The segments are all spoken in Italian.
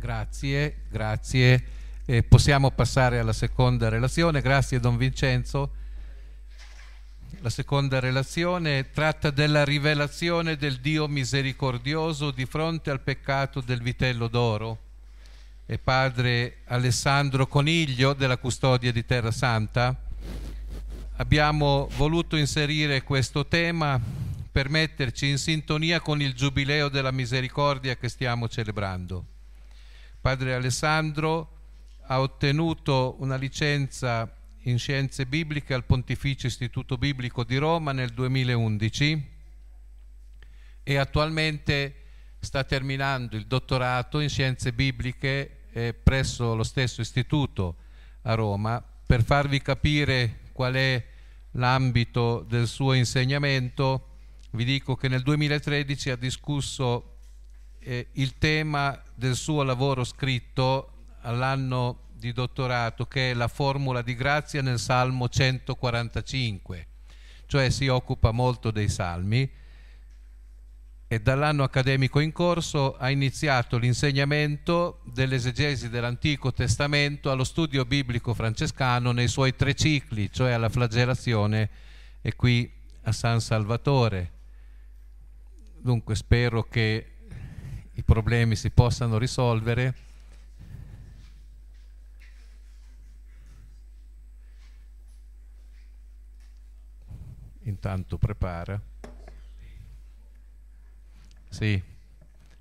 Grazie, grazie. Eh, possiamo passare alla seconda relazione. Grazie Don Vincenzo. La seconda relazione tratta della rivelazione del Dio misericordioso di fronte al peccato del vitello d'oro. E padre Alessandro Coniglio della Custodia di Terra Santa. Abbiamo voluto inserire questo tema per metterci in sintonia con il Giubileo della Misericordia che stiamo celebrando. Padre Alessandro ha ottenuto una licenza in scienze bibliche al Pontificio Istituto Biblico di Roma nel 2011 e attualmente sta terminando il dottorato in scienze bibliche eh, presso lo stesso istituto a Roma. Per farvi capire qual è l'ambito del suo insegnamento, vi dico che nel 2013 ha discusso eh, il tema del suo lavoro scritto all'anno di dottorato che è la formula di grazia nel Salmo 145, cioè si occupa molto dei salmi e dall'anno accademico in corso ha iniziato l'insegnamento dell'esegesi dell'Antico Testamento allo studio biblico francescano nei suoi tre cicli, cioè alla flagellazione e qui a San Salvatore. Dunque spero che i problemi si possano risolvere. Intanto prepara. Sì,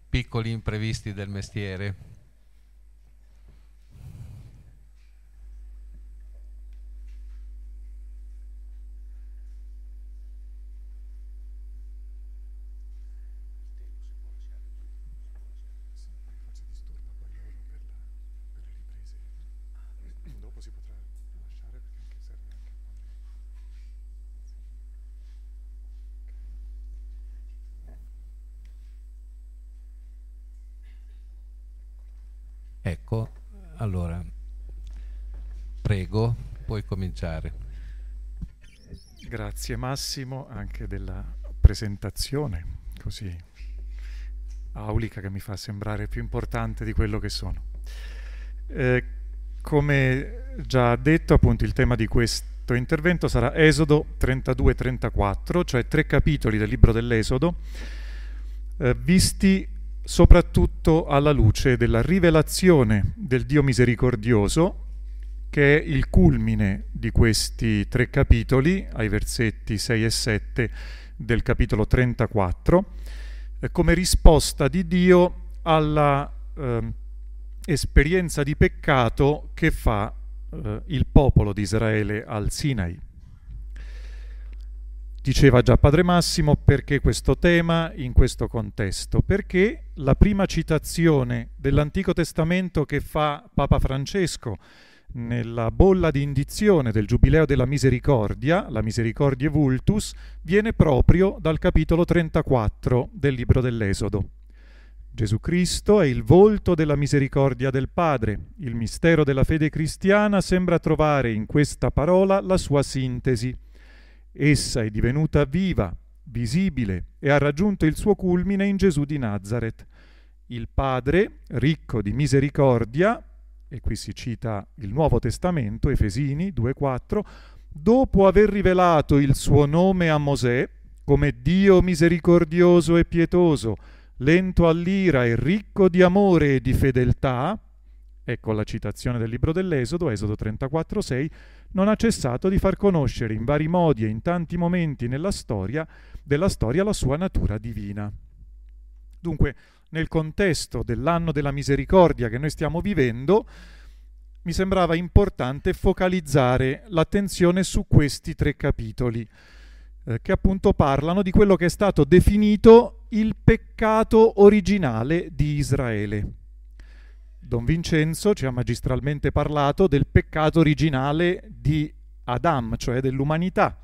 piccoli imprevisti del mestiere. Ecco, allora, prego, puoi cominciare. Grazie Massimo anche della presentazione così aulica che mi fa sembrare più importante di quello che sono. Eh, come già detto, appunto, il tema di questo intervento sarà Esodo 32-34, cioè tre capitoli del libro dell'Esodo, eh, visti soprattutto alla luce della rivelazione del Dio misericordioso, che è il culmine di questi tre capitoli, ai versetti 6 e 7 del capitolo 34, eh, come risposta di Dio alla eh, esperienza di peccato che fa eh, il popolo di Israele al Sinai. Diceva già Padre Massimo perché questo tema in questo contesto? Perché la prima citazione dell'Antico Testamento che fa Papa Francesco nella bolla di indizione del Giubileo della Misericordia, la Misericordia Vultus, viene proprio dal capitolo 34 del libro dell'Esodo. Gesù Cristo è il volto della misericordia del Padre. Il mistero della fede cristiana sembra trovare in questa parola la sua sintesi. Essa è divenuta viva, visibile e ha raggiunto il suo culmine in Gesù di Nazareth. Il Padre, ricco di misericordia, e qui si cita il Nuovo Testamento, Efesini 2.4, dopo aver rivelato il suo nome a Mosè come Dio misericordioso e pietoso, lento all'ira e ricco di amore e di fedeltà, ecco la citazione del libro dell'Esodo, Esodo 34.6, non ha cessato di far conoscere in vari modi e in tanti momenti nella storia della storia la sua natura divina. Dunque, nel contesto dell'anno della misericordia che noi stiamo vivendo, mi sembrava importante focalizzare l'attenzione su questi tre capitoli, eh, che appunto parlano di quello che è stato definito il peccato originale di Israele. Don Vincenzo ci ha magistralmente parlato del peccato originale di Adam, cioè dell'umanità,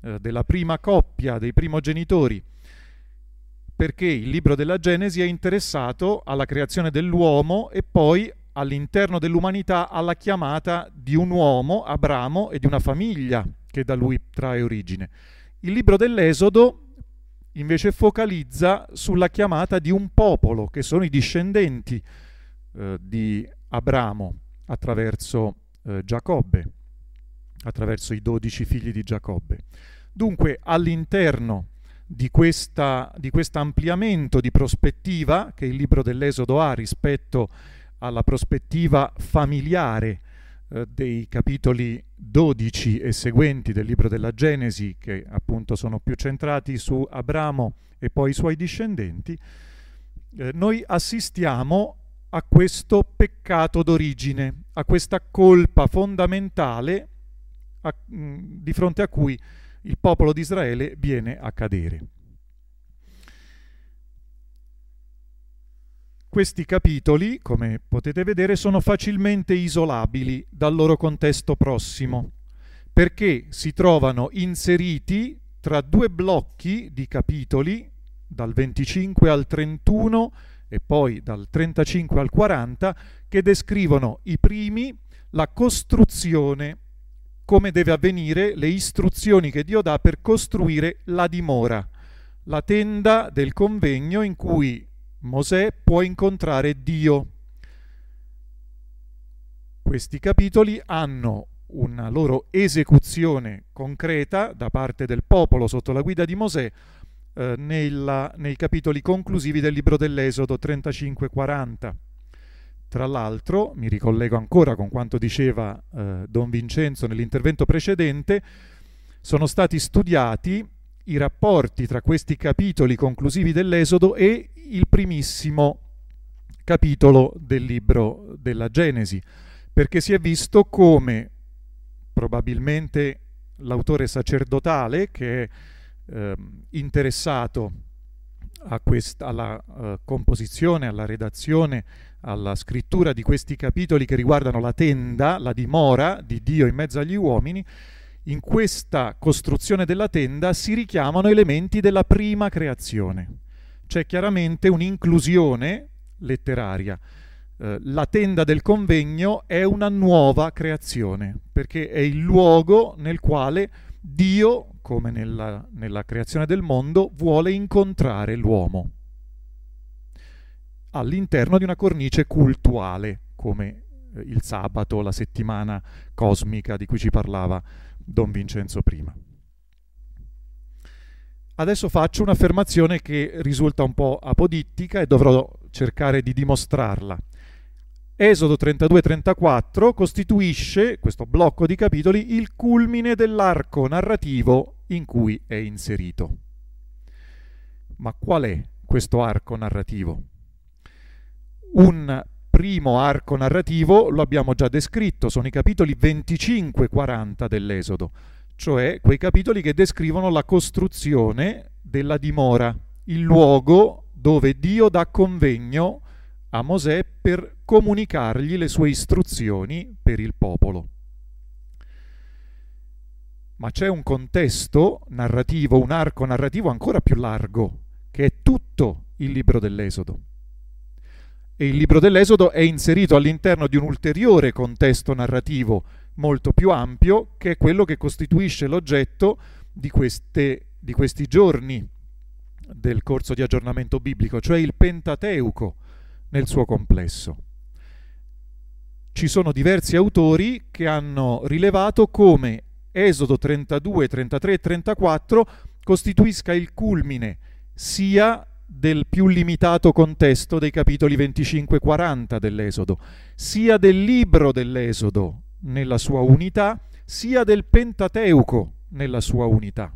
eh, della prima coppia, dei primogenitori perché il libro della Genesi è interessato alla creazione dell'uomo e poi all'interno dell'umanità alla chiamata di un uomo, Abramo, e di una famiglia che da lui trae origine. Il libro dell'Esodo invece focalizza sulla chiamata di un popolo, che sono i discendenti eh, di Abramo attraverso eh, Giacobbe, attraverso i dodici figli di Giacobbe. Dunque all'interno di, di questo ampliamento di prospettiva che il libro dell'Esodo ha rispetto alla prospettiva familiare eh, dei capitoli 12 e seguenti del libro della Genesi, che appunto sono più centrati su Abramo e poi i suoi discendenti, eh, noi assistiamo a questo peccato d'origine, a questa colpa fondamentale a, mh, di fronte a cui il popolo di Israele viene a cadere. Questi capitoli, come potete vedere, sono facilmente isolabili dal loro contesto prossimo, perché si trovano inseriti tra due blocchi di capitoli, dal 25 al 31 e poi dal 35 al 40, che descrivono i primi la costruzione come deve avvenire, le istruzioni che Dio dà per costruire la dimora, la tenda del convegno in cui Mosè può incontrare Dio. Questi capitoli hanno una loro esecuzione concreta da parte del popolo sotto la guida di Mosè eh, nella, nei capitoli conclusivi del libro dell'Esodo 35-40. Tra l'altro, mi ricollego ancora con quanto diceva eh, Don Vincenzo nell'intervento precedente, sono stati studiati i rapporti tra questi capitoli conclusivi dell'Esodo e il primissimo capitolo del libro della Genesi, perché si è visto come probabilmente l'autore sacerdotale che è eh, interessato quest- alla uh, composizione, alla redazione, alla scrittura di questi capitoli che riguardano la tenda, la dimora di Dio in mezzo agli uomini, in questa costruzione della tenda si richiamano elementi della prima creazione. C'è chiaramente un'inclusione letteraria. Eh, la tenda del convegno è una nuova creazione, perché è il luogo nel quale Dio, come nella, nella creazione del mondo, vuole incontrare l'uomo all'interno di una cornice cultuale, come eh, il sabato, la settimana cosmica di cui ci parlava Don Vincenzo prima. Adesso faccio un'affermazione che risulta un po' apodittica e dovrò cercare di dimostrarla. Esodo 32-34 costituisce, questo blocco di capitoli, il culmine dell'arco narrativo in cui è inserito. Ma qual è questo arco narrativo? Un primo arco narrativo lo abbiamo già descritto, sono i capitoli 25-40 dell'Esodo, cioè quei capitoli che descrivono la costruzione della dimora, il luogo dove Dio dà convegno a Mosè per comunicargli le sue istruzioni per il popolo. Ma c'è un contesto narrativo, un arco narrativo ancora più largo, che è tutto il libro dell'Esodo. E il libro dell'Esodo è inserito all'interno di un ulteriore contesto narrativo molto più ampio, che è quello che costituisce l'oggetto di, queste, di questi giorni del corso di aggiornamento biblico, cioè il Pentateuco nel suo complesso. Ci sono diversi autori che hanno rilevato come Esodo 32, 33 e 34 costituisca il culmine sia del più limitato contesto dei capitoli 25 e 40 dell'Esodo, sia del libro dell'Esodo nella sua unità, sia del Pentateuco nella sua unità.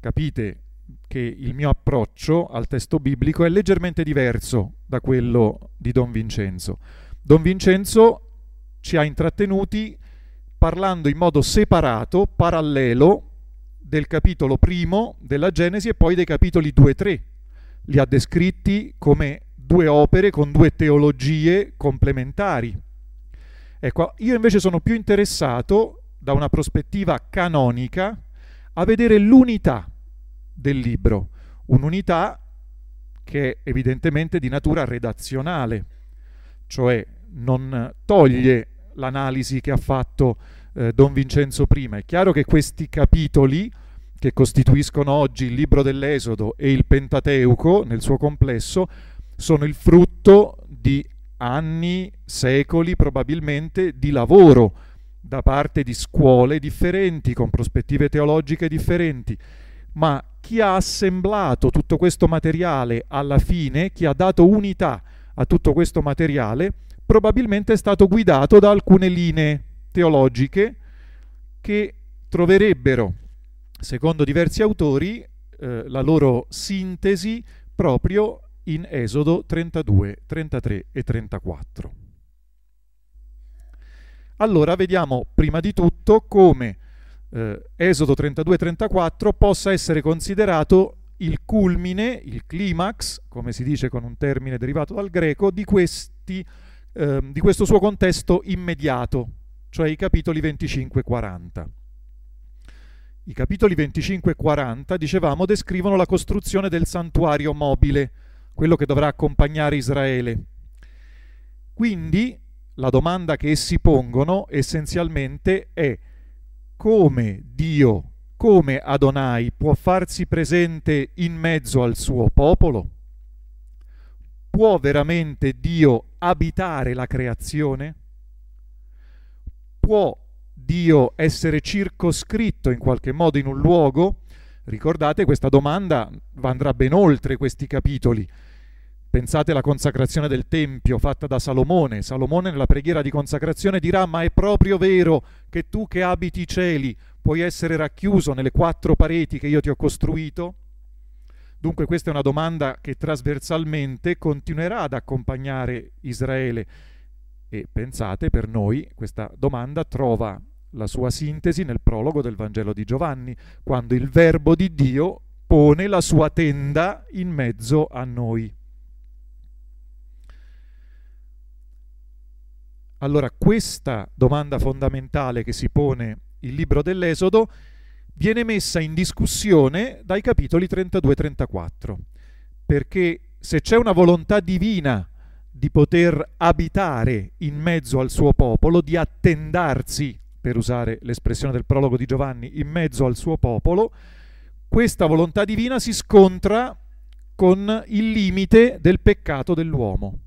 Capite che il mio approccio al testo biblico è leggermente diverso da quello di Don Vincenzo. Don Vincenzo ci ha intrattenuti parlando in modo separato, parallelo, del capitolo primo della Genesi e poi dei capitoli 2 e 3. Li ha descritti come due opere con due teologie complementari. Ecco, io invece sono più interessato da una prospettiva canonica a vedere l'unità del libro, un'unità che è evidentemente di natura redazionale, cioè non toglie l'analisi che ha fatto eh, Don Vincenzo prima. È chiaro che questi capitoli che costituiscono oggi il libro dell'Esodo e il Pentateuco nel suo complesso sono il frutto di anni, secoli probabilmente di lavoro da parte di scuole differenti, con prospettive teologiche differenti, ma chi ha assemblato tutto questo materiale alla fine, chi ha dato unità a tutto questo materiale, probabilmente è stato guidato da alcune linee teologiche che troverebbero, secondo diversi autori, eh, la loro sintesi proprio in Esodo 32, 33 e 34. Allora vediamo prima di tutto come eh, Esodo 32 e 34 possa essere considerato il culmine, il climax, come si dice con un termine derivato dal greco, di, questi, eh, di questo suo contesto immediato, cioè i capitoli 25 e 40. I capitoli 25 e 40, dicevamo, descrivono la costruzione del santuario mobile, quello che dovrà accompagnare Israele. Quindi la domanda che essi pongono essenzialmente è come Dio, come Adonai può farsi presente in mezzo al suo popolo? Può veramente Dio abitare la creazione? può Dio essere circoscritto in qualche modo in un luogo? Ricordate, questa domanda andrà ben oltre questi capitoli. Pensate alla consacrazione del Tempio fatta da Salomone. Salomone nella preghiera di consacrazione dirà, ma è proprio vero che tu che abiti i cieli puoi essere racchiuso nelle quattro pareti che io ti ho costruito? Dunque questa è una domanda che trasversalmente continuerà ad accompagnare Israele e pensate, per noi questa domanda trova la sua sintesi nel prologo del Vangelo di Giovanni, quando il Verbo di Dio pone la sua tenda in mezzo a noi. Allora, questa domanda fondamentale che si pone il libro dell'Esodo viene messa in discussione dai capitoli 32 e 34, perché se c'è una volontà divina di poter abitare in mezzo al suo popolo, di attendarsi, per usare l'espressione del prologo di Giovanni, in mezzo al suo popolo, questa volontà divina si scontra con il limite del peccato dell'uomo.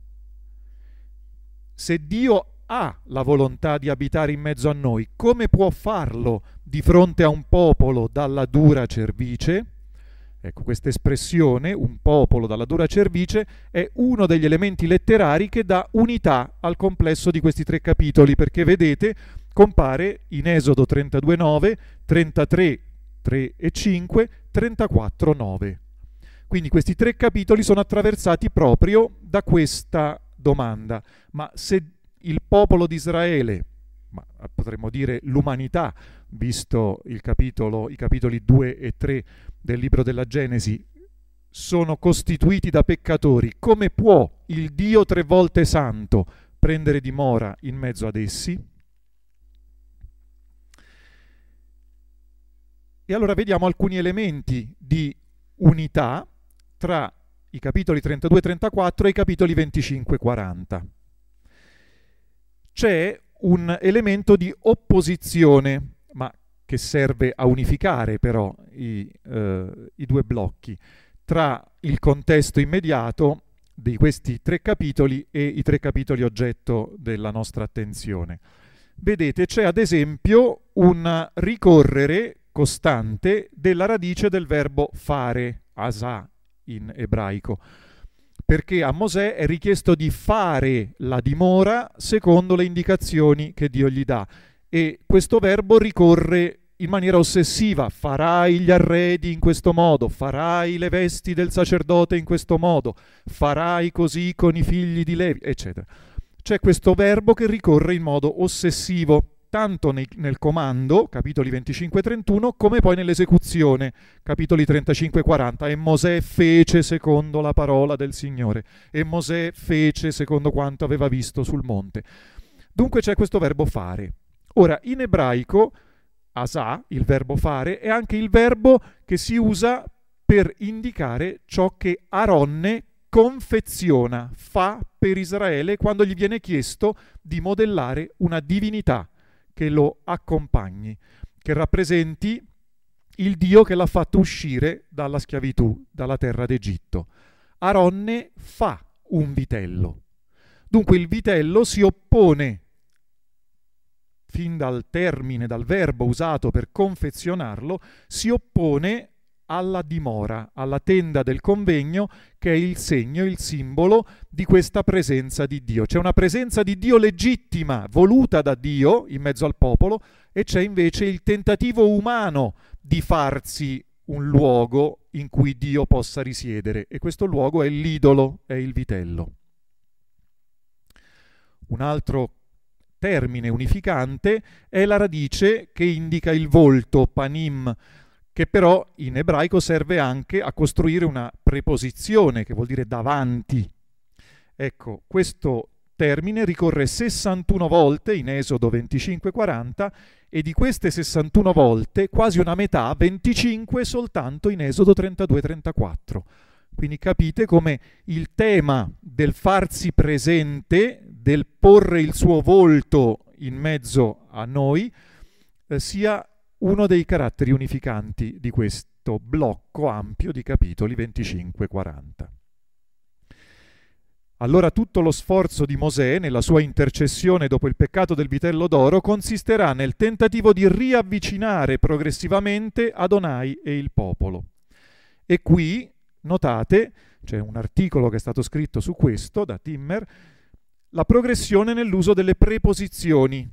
Se Dio ha la volontà di abitare in mezzo a noi, come può farlo di fronte a un popolo dalla dura cervice? Ecco, questa espressione, un popolo dalla dura cervice, è uno degli elementi letterari che dà unità al complesso di questi tre capitoli, perché vedete, compare in Esodo 32.9, 33, 3 e 5, 34, 9. Quindi questi tre capitoli sono attraversati proprio da questa domanda. Ma se il popolo di Israele, ma potremmo dire l'umanità, visto capitolo, i capitoli 2 e 3 del libro della Genesi, sono costituiti da peccatori, come può il Dio tre volte santo prendere dimora in mezzo ad essi. E allora vediamo alcuni elementi di unità tra i capitoli 32 e 34 i capitoli 25 e 40. C'è un elemento di opposizione, ma che serve a unificare però i, eh, i due blocchi, tra il contesto immediato di questi tre capitoli e i tre capitoli oggetto della nostra attenzione. Vedete, c'è ad esempio un ricorrere costante della radice del verbo fare, asa in ebraico, perché a Mosè è richiesto di fare la dimora secondo le indicazioni che Dio gli dà. E questo verbo ricorre in maniera ossessiva, farai gli arredi in questo modo, farai le vesti del sacerdote in questo modo, farai così con i figli di Levi, eccetera. C'è questo verbo che ricorre in modo ossessivo tanto nei, nel comando, capitoli 25-31, come poi nell'esecuzione, capitoli 35-40. E Mosè fece secondo la parola del Signore, e Mosè fece secondo quanto aveva visto sul monte. Dunque c'è questo verbo fare. Ora, in ebraico, asa, il verbo fare, è anche il verbo che si usa per indicare ciò che Aronne confeziona, fa per Israele quando gli viene chiesto di modellare una divinità che lo accompagni, che rappresenti il Dio che l'ha fatto uscire dalla schiavitù, dalla terra d'Egitto. Aronne fa un vitello. Dunque il vitello si oppone fin dal termine, dal verbo usato per confezionarlo, si oppone alla dimora, alla tenda del convegno, che è il segno, il simbolo di questa presenza di Dio. C'è una presenza di Dio legittima, voluta da Dio in mezzo al popolo, e c'è invece il tentativo umano di farsi un luogo in cui Dio possa risiedere, e questo luogo è l'idolo, è il vitello. Un altro termine unificante è la radice che indica il volto, panim, che però in ebraico serve anche a costruire una preposizione, che vuol dire davanti. Ecco, questo termine ricorre 61 volte in Esodo 25-40 e di queste 61 volte quasi una metà, 25 soltanto in Esodo 32-34. Quindi capite come il tema del farsi presente, del porre il suo volto in mezzo a noi, eh, sia uno dei caratteri unificanti di questo blocco ampio di capitoli 25-40. Allora tutto lo sforzo di Mosè nella sua intercessione dopo il peccato del vitello d'oro consisterà nel tentativo di riavvicinare progressivamente Adonai e il popolo. E qui, notate, c'è un articolo che è stato scritto su questo da Timmer, la progressione nell'uso delle preposizioni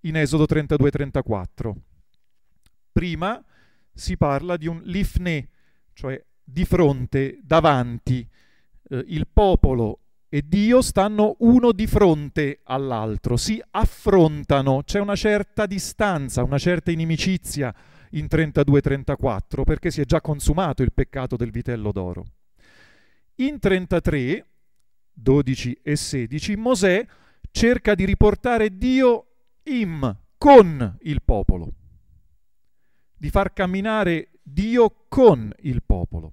in Esodo 32-34. Prima si parla di un lifne, cioè di fronte, davanti. Eh, il popolo e Dio stanno uno di fronte all'altro, si affrontano, c'è una certa distanza, una certa inimicizia in 32-34 perché si è già consumato il peccato del vitello d'oro. In 33, 12 e 16, Mosè cerca di riportare Dio im, con il popolo di far camminare Dio con il popolo.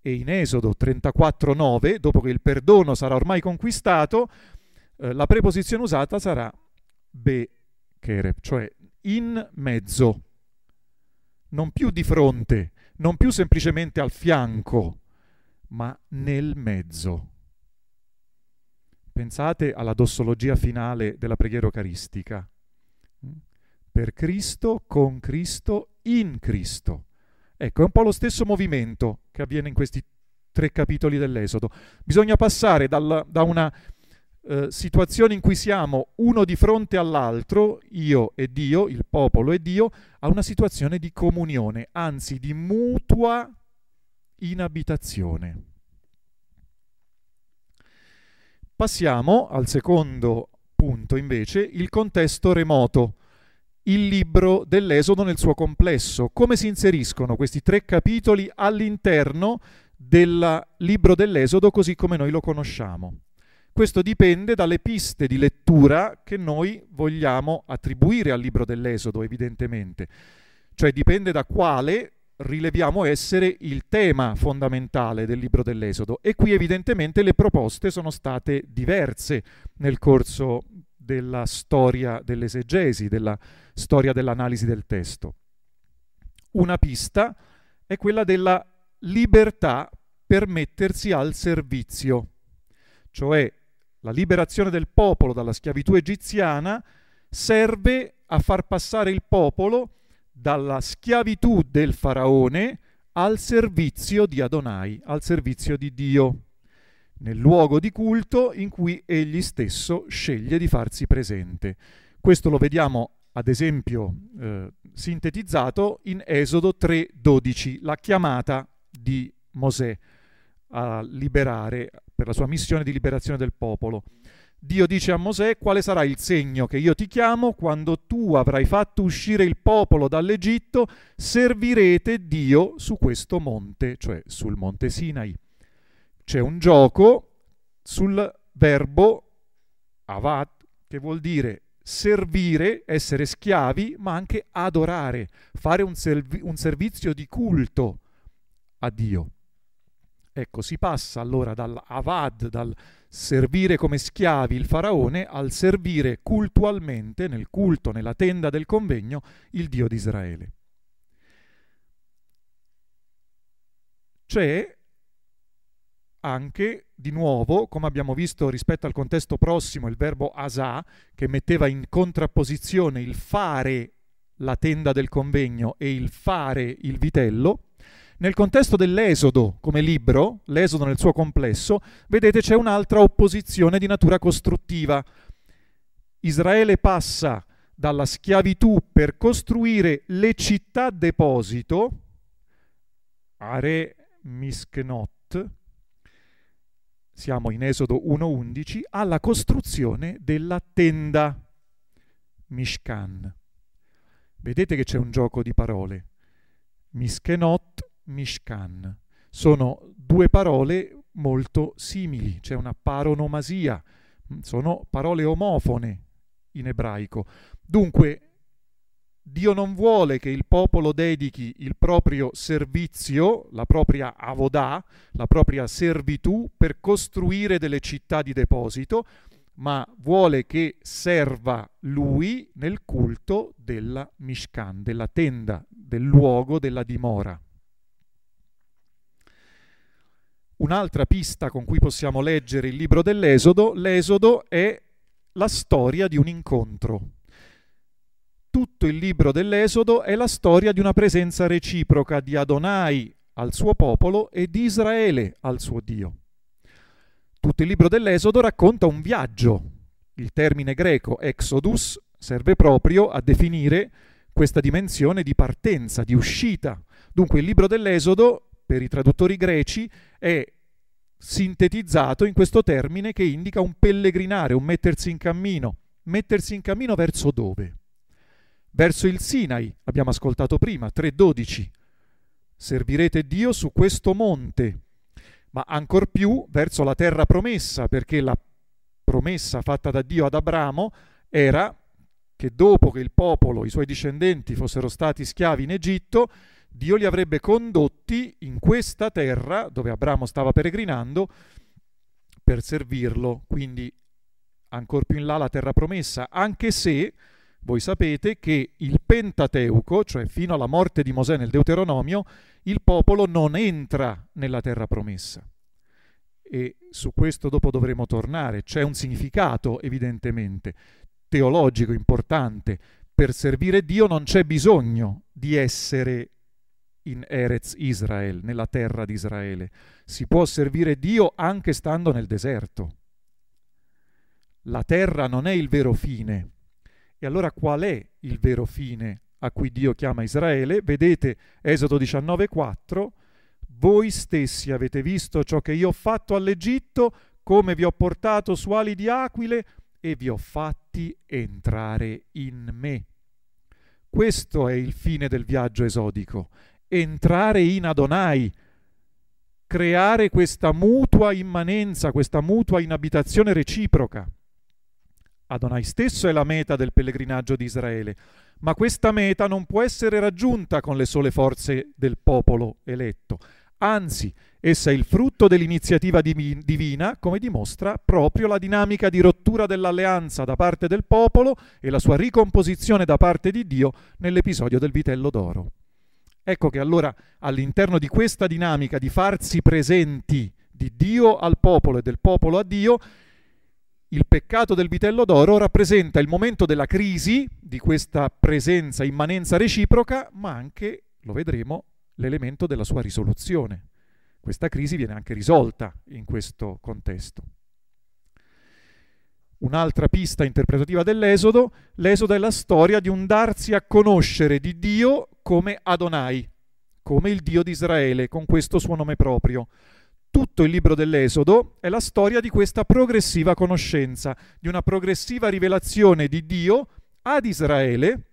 E in Esodo 34.9, dopo che il perdono sarà ormai conquistato, eh, la preposizione usata sarà be kereb, cioè in mezzo, non più di fronte, non più semplicemente al fianco, ma nel mezzo. Pensate alla dossologia finale della preghiera eucaristica. Per Cristo, con Cristo in Cristo. Ecco, è un po' lo stesso movimento che avviene in questi tre capitoli dell'Esodo. Bisogna passare dal, da una eh, situazione in cui siamo uno di fronte all'altro, io e Dio, il popolo e Dio, a una situazione di comunione, anzi di mutua inabitazione. Passiamo al secondo punto invece, il contesto remoto il libro dell'Esodo nel suo complesso. Come si inseriscono questi tre capitoli all'interno del libro dell'Esodo così come noi lo conosciamo? questo dipende dalle piste di lettura che noi vogliamo attribuire al libro dell'Esodo, evidentemente. Cioè dipende da quale rileviamo essere il tema fondamentale del libro dell'Esodo. E qui evidentemente le proposte sono state diverse nel corso della storia dell'esegesi, della storia dell'analisi del testo. Una pista è quella della libertà per mettersi al servizio, cioè la liberazione del popolo dalla schiavitù egiziana serve a far passare il popolo dalla schiavitù del faraone al servizio di Adonai, al servizio di Dio, nel luogo di culto in cui egli stesso sceglie di farsi presente. Questo lo vediamo ad esempio eh, sintetizzato in Esodo 3:12, la chiamata di Mosè a liberare per la sua missione di liberazione del popolo. Dio dice a Mosè quale sarà il segno che io ti chiamo quando tu avrai fatto uscire il popolo dall'Egitto, servirete Dio su questo monte, cioè sul monte Sinai. C'è un gioco sul verbo avad, che vuol dire servire, essere schiavi, ma anche adorare, fare un, servi- un servizio di culto a Dio. Ecco, si passa allora dall'avad, dal servire come schiavi il faraone, al servire cultualmente, nel culto, nella tenda del convegno, il Dio di Israele. C'è anche, di nuovo, come abbiamo visto rispetto al contesto prossimo, il verbo asa, che metteva in contrapposizione il fare la tenda del convegno e il fare il vitello, nel contesto dell'Esodo come libro, l'Esodo nel suo complesso, vedete c'è un'altra opposizione di natura costruttiva. Israele passa dalla schiavitù per costruire le città deposito, Are Misknot, siamo in Esodo 1.11, alla costruzione della tenda, Mishkan. Vedete che c'è un gioco di parole. Miskenot Mishkan. Sono due parole molto simili, c'è una paronomasia, sono parole omofone in ebraico. Dunque, Dio non vuole che il popolo dedichi il proprio servizio, la propria avodà, la propria servitù per costruire delle città di deposito, ma vuole che serva lui nel culto della Mishkan, della tenda, del luogo della dimora. Un'altra pista con cui possiamo leggere il libro dell'Esodo, l'Esodo è la storia di un incontro. Tutto il libro dell'Esodo è la storia di una presenza reciproca di Adonai al suo popolo e di Israele al suo Dio. Tutto il libro dell'Esodo racconta un viaggio. Il termine greco exodus serve proprio a definire questa dimensione di partenza, di uscita. Dunque il libro dell'Esodo per i traduttori greci è sintetizzato in questo termine che indica un pellegrinare, un mettersi in cammino. Mettersi in cammino verso dove? Verso il Sinai, abbiamo ascoltato prima, 3.12. Servirete Dio su questo monte, ma ancor più verso la terra promessa, perché la promessa fatta da Dio ad Abramo era che dopo che il popolo, i suoi discendenti fossero stati schiavi in Egitto, Dio li avrebbe condotti in questa terra dove Abramo stava peregrinando per servirlo, quindi ancora più in là la terra promessa, anche se voi sapete che il Pentateuco, cioè fino alla morte di Mosè nel Deuteronomio, il popolo non entra nella terra promessa. E su questo dopo dovremo tornare. C'è un significato, evidentemente, teologico importante. Per servire Dio non c'è bisogno di essere in Erez Israel, nella terra di Israele. Si può servire Dio anche stando nel deserto. La terra non è il vero fine. Allora qual è il vero fine a cui Dio chiama Israele? Vedete Esodo 19:4, voi stessi avete visto ciò che io ho fatto all'Egitto, come vi ho portato su ali di aquile e vi ho fatti entrare in me. Questo è il fine del viaggio esodico entrare in Adonai. creare questa mutua immanenza, questa mutua inabitazione reciproca. Adonai stesso è la meta del pellegrinaggio di Israele, ma questa meta non può essere raggiunta con le sole forze del popolo eletto. Anzi, essa è il frutto dell'iniziativa divina, come dimostra proprio la dinamica di rottura dell'alleanza da parte del popolo e la sua ricomposizione da parte di Dio nell'episodio del vitello d'oro. Ecco che allora all'interno di questa dinamica di farsi presenti di Dio al popolo e del popolo a Dio, il peccato del vitello d'oro rappresenta il momento della crisi di questa presenza, immanenza reciproca, ma anche, lo vedremo, l'elemento della sua risoluzione. Questa crisi viene anche risolta in questo contesto. Un'altra pista interpretativa dell'Esodo, l'Esodo è la storia di un darsi a conoscere di Dio come Adonai, come il Dio di Israele, con questo suo nome proprio. Tutto il libro dell'Esodo è la storia di questa progressiva conoscenza, di una progressiva rivelazione di Dio ad Israele.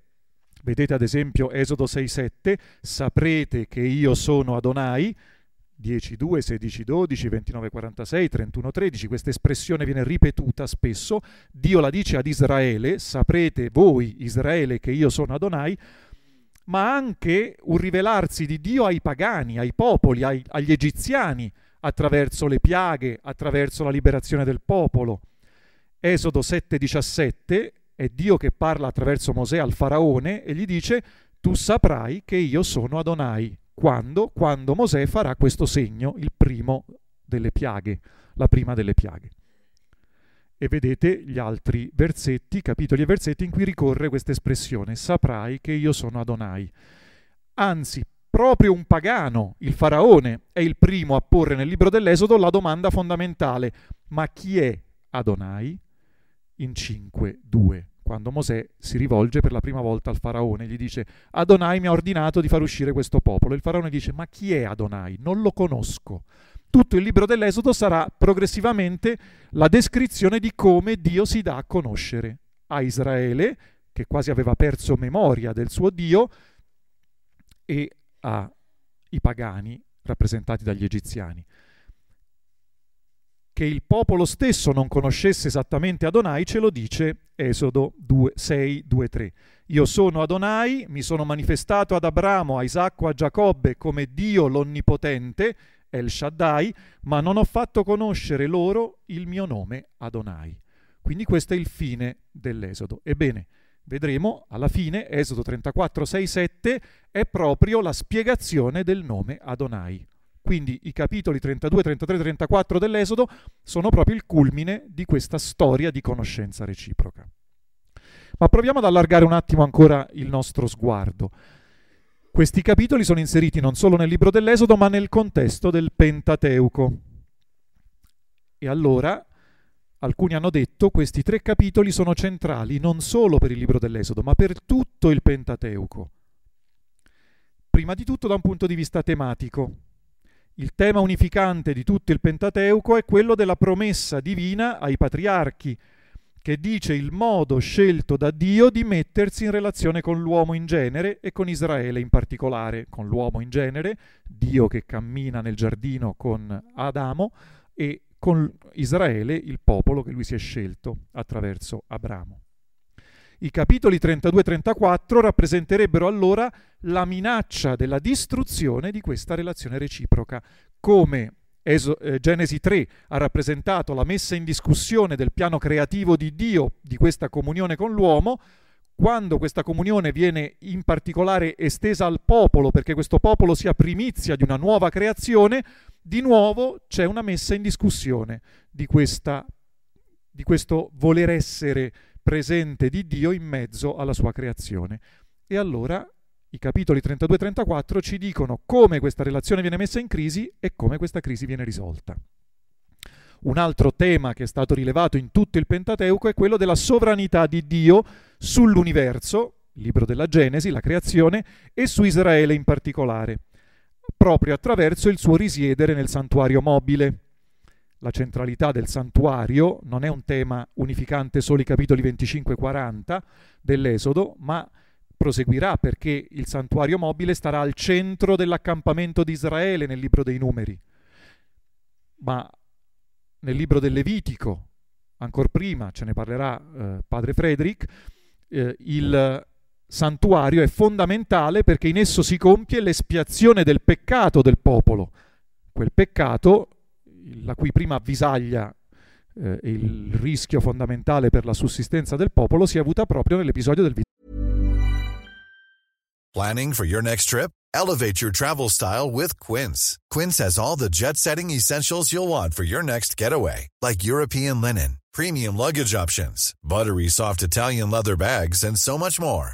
Vedete ad esempio Esodo 6:7, saprete che io sono Adonai, 10.2, 16.12, 29.46, 31.13, questa espressione viene ripetuta spesso, Dio la dice ad Israele, saprete voi Israele che io sono Adonai, ma anche un rivelarsi di Dio ai pagani, ai popoli, ai, agli egiziani, attraverso le piaghe, attraverso la liberazione del popolo. Esodo 7:17 è Dio che parla attraverso Mosè al faraone e gli dice tu saprai che io sono Adonai. Quando? Quando Mosè farà questo segno, il primo delle piaghe, la prima delle piaghe. E vedete gli altri versetti, capitoli e versetti in cui ricorre questa espressione, saprai che io sono Adonai. Anzi, proprio un pagano, il faraone, è il primo a porre nel libro dell'Esodo la domanda fondamentale, ma chi è Adonai? In 5.2 quando Mosè si rivolge per la prima volta al faraone, gli dice Adonai mi ha ordinato di far uscire questo popolo. Il faraone dice ma chi è Adonai? Non lo conosco. Tutto il libro dell'Esodo sarà progressivamente la descrizione di come Dio si dà a conoscere a Israele, che quasi aveva perso memoria del suo Dio, e ai pagani rappresentati dagli egiziani che il popolo stesso non conoscesse esattamente Adonai ce lo dice Esodo 2, 6, 2, 3. Io sono Adonai, mi sono manifestato ad Abramo, a Isacco, a Giacobbe come Dio l'Onnipotente, El Shaddai, ma non ho fatto conoscere loro il mio nome Adonai. Quindi questo è il fine dell'Esodo. Ebbene, vedremo alla fine, Esodo 34, 6, 7, è proprio la spiegazione del nome Adonai. Quindi i capitoli 32, 33, 34 dell'Esodo sono proprio il culmine di questa storia di conoscenza reciproca. Ma proviamo ad allargare un attimo ancora il nostro sguardo. Questi capitoli sono inseriti non solo nel libro dell'Esodo, ma nel contesto del Pentateuco. E allora alcuni hanno detto che questi tre capitoli sono centrali non solo per il libro dell'Esodo, ma per tutto il Pentateuco. Prima di tutto da un punto di vista tematico. Il tema unificante di tutto il Pentateuco è quello della promessa divina ai patriarchi, che dice il modo scelto da Dio di mettersi in relazione con l'uomo in genere e con Israele in particolare, con l'uomo in genere, Dio che cammina nel giardino con Adamo e con Israele, il popolo che lui si è scelto attraverso Abramo. I capitoli 32 e 34 rappresenterebbero allora la minaccia della distruzione di questa relazione reciproca, come Eso, eh, Genesi 3 ha rappresentato la messa in discussione del piano creativo di Dio di questa comunione con l'uomo, quando questa comunione viene in particolare estesa al popolo, perché questo popolo sia primizia di una nuova creazione, di nuovo c'è una messa in discussione di, questa, di questo voler essere presente di Dio in mezzo alla sua creazione. E allora i capitoli 32 e 34 ci dicono come questa relazione viene messa in crisi e come questa crisi viene risolta. Un altro tema che è stato rilevato in tutto il Pentateuco è quello della sovranità di Dio sull'universo, il libro della Genesi, la creazione, e su Israele in particolare, proprio attraverso il suo risiedere nel santuario mobile la centralità del santuario non è un tema unificante solo i capitoli 25 e 40 dell'Esodo, ma proseguirà perché il santuario mobile starà al centro dell'accampamento di Israele nel libro dei numeri. ma nel libro del Levitico, ancora prima, ce ne parlerà eh, padre Frederick, eh, il santuario è fondamentale perché in esso si compie l'espiazione del peccato del popolo. Quel peccato, la cui prima avvisaglia eh, il rischio fondamentale per la sussistenza del popolo, si è avuta proprio nell'episodio del Planning for your next trip? Elevate your travel style with Quince. Quince has all the jet-setting essentials you'll want for your next getaway, like European linen, premium luggage options, buttery soft Italian leather bags, and so much more.